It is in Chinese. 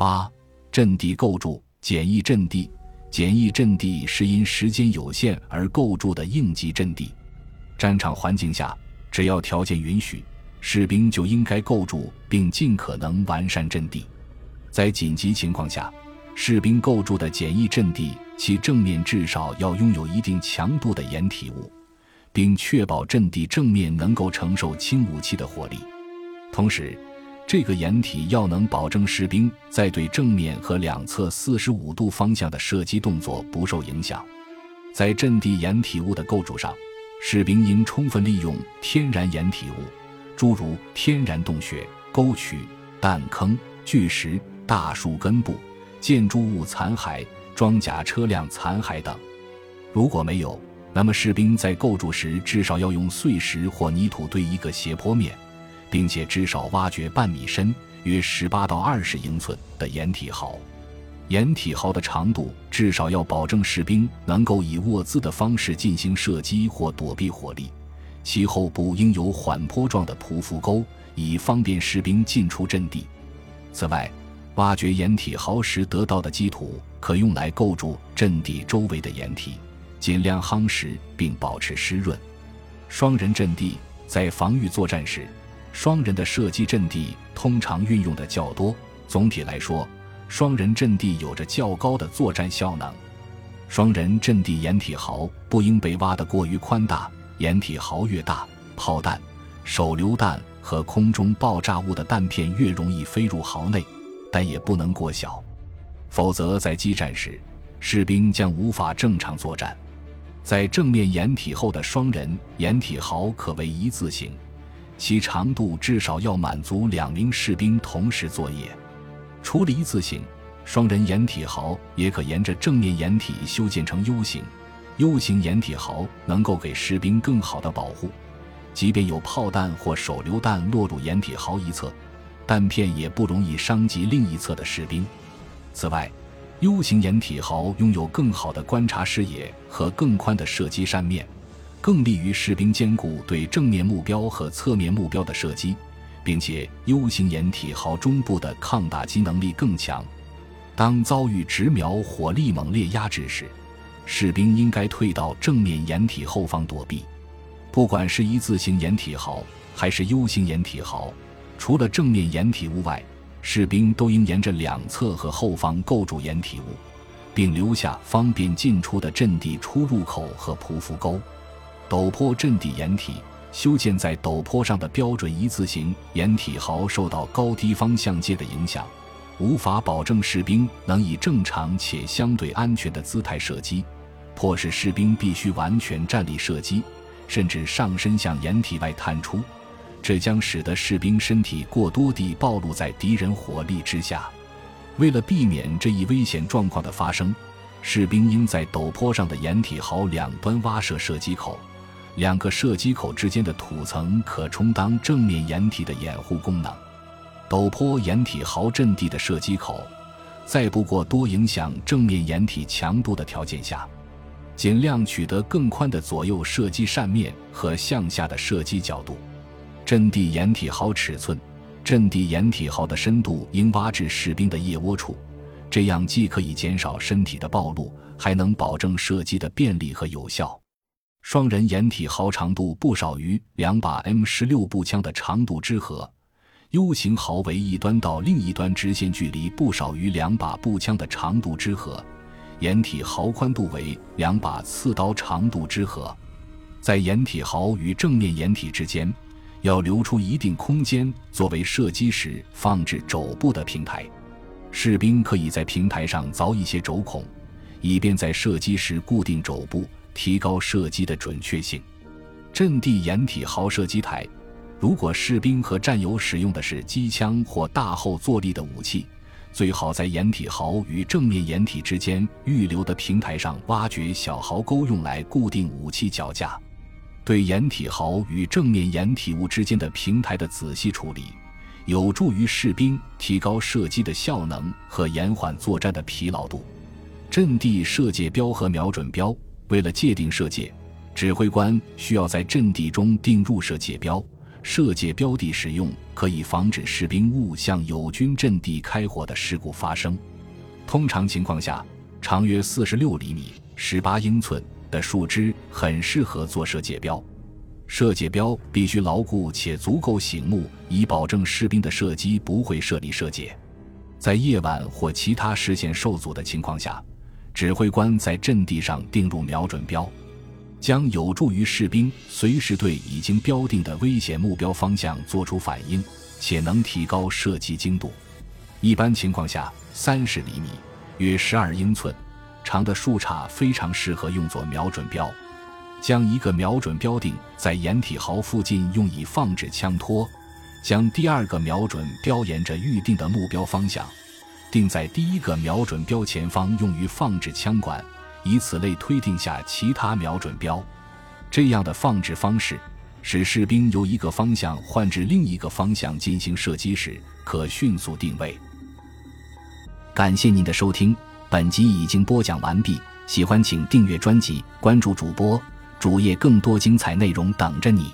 八、阵地构筑简易阵地。简易阵地是因时间有限而构筑的应急阵地。战场环境下，只要条件允许，士兵就应该构筑并尽可能完善阵地。在紧急情况下，士兵构筑的简易阵地，其正面至少要拥有一定强度的掩体物，并确保阵地正面能够承受轻武器的火力。同时，这个掩体要能保证士兵在对正面和两侧四十五度方向的射击动作不受影响。在阵地掩体物的构筑上，士兵应充分利用天然掩体物，诸如天然洞穴、沟渠、弹坑、巨石、大树根部、建筑物残骸、装甲车辆残骸等。如果没有，那么士兵在构筑时至少要用碎石或泥土堆一个斜坡面。并且至少挖掘半米深（约十八到二十英寸）的掩体壕，掩体壕的长度至少要保证士兵能够以卧姿的方式进行射击或躲避火力。其后部应有缓坡状的匍匐沟，以方便士兵进出阵地。此外，挖掘掩体壕时得到的基土可用来构筑阵地周围的掩体，尽量夯实并保持湿润。双人阵地在防御作战时。双人的射击阵地通常运用的较多。总体来说，双人阵地有着较高的作战效能。双人阵地掩体壕不应被挖得过于宽大，掩体壕越大，炮弹、手榴弹和空中爆炸物的弹片越容易飞入壕内，但也不能过小，否则在激战时，士兵将无法正常作战。在正面掩体后的双人掩体壕可为一字形。其长度至少要满足两名士兵同时作业。除了一字形，双人掩体壕也可沿着正面掩体修建成 U 型。U 型掩体壕能够给士兵更好的保护，即便有炮弹或手榴弹落入掩体壕一侧，弹片也不容易伤及另一侧的士兵。此外，U 型掩体壕拥有更好的观察视野和更宽的射击扇面。更利于士兵兼顾对正面目标和侧面目标的射击，并且 U 型掩体壕中部的抗打击能力更强。当遭遇直瞄火力猛烈压制时，士兵应该退到正面掩体后方躲避。不管是一字形掩体壕还是 U 型掩体壕，除了正面掩体物外，士兵都应沿着两侧和后方构筑掩体物，并留下方便进出的阵地出入口和匍匐沟。陡坡阵地掩体修建在陡坡上的标准一字形掩体壕受到高低方向界的影响，无法保证士兵能以正常且相对安全的姿态射击，迫使士兵必须完全站立射击，甚至上身向掩体外探出，这将使得士兵身体过多地暴露在敌人火力之下。为了避免这一危险状况的发生，士兵应在陡坡上的掩体壕两端挖设射击口。两个射击口之间的土层可充当正面掩体的掩护功能。陡坡掩体壕阵地的射击口，在不过多影响正面掩体强度的条件下，尽量取得更宽的左右射击扇面和向下的射击角度。阵地掩体壕尺寸，阵地掩体壕的深度应挖至士兵的腋窝处，这样既可以减少身体的暴露，还能保证射击的便利和有效。双人掩体壕长度不少于两把 M 十六步枪的长度之和，U 型壕为一端到另一端直线距离不少于两把步枪的长度之和，掩体壕宽度为两把刺刀长度之和。在掩体壕与正面掩体之间，要留出一定空间作为射击时放置肘部的平台，士兵可以在平台上凿一些轴孔，以便在射击时固定肘部。提高射击的准确性。阵地掩体壕射击台，如果士兵和战友使用的是机枪或大后坐力的武器，最好在掩体壕与正面掩体之间预留的平台上挖掘小壕沟，用来固定武器脚架。对掩体壕与正面掩体物之间的平台的仔细处理，有助于士兵提高射击的效能和延缓作战的疲劳度。阵地射界标和瞄准标。为了界定射界，指挥官需要在阵地中定入射界标，射界标的使用可以防止士兵误向友军阵地开火的事故发生。通常情况下，长约四十六厘米（十八英寸）的树枝很适合做射界标。射界标必须牢固且足够醒目，以保证士兵的射击不会射离射界。在夜晚或其他视线受阻的情况下，指挥官在阵地上定入瞄准标，将有助于士兵随时对已经标定的危险目标方向做出反应，且能提高射击精度。一般情况下，三十厘米（约十二英寸）长的树杈非常适合用作瞄准标。将一个瞄准标定在掩体壕附近，用以放置枪托；将第二个瞄准标沿着预定的目标方向，定在第一个瞄准标前方，用于放置枪管。以此类推定下其他瞄准标。这样的放置方式，使士兵由一个方向换至另一个方向进行射击时，可迅速定位。感谢您的收听，本集已经播讲完毕。喜欢请订阅专辑，关注主播。主页更多精彩内容等着你。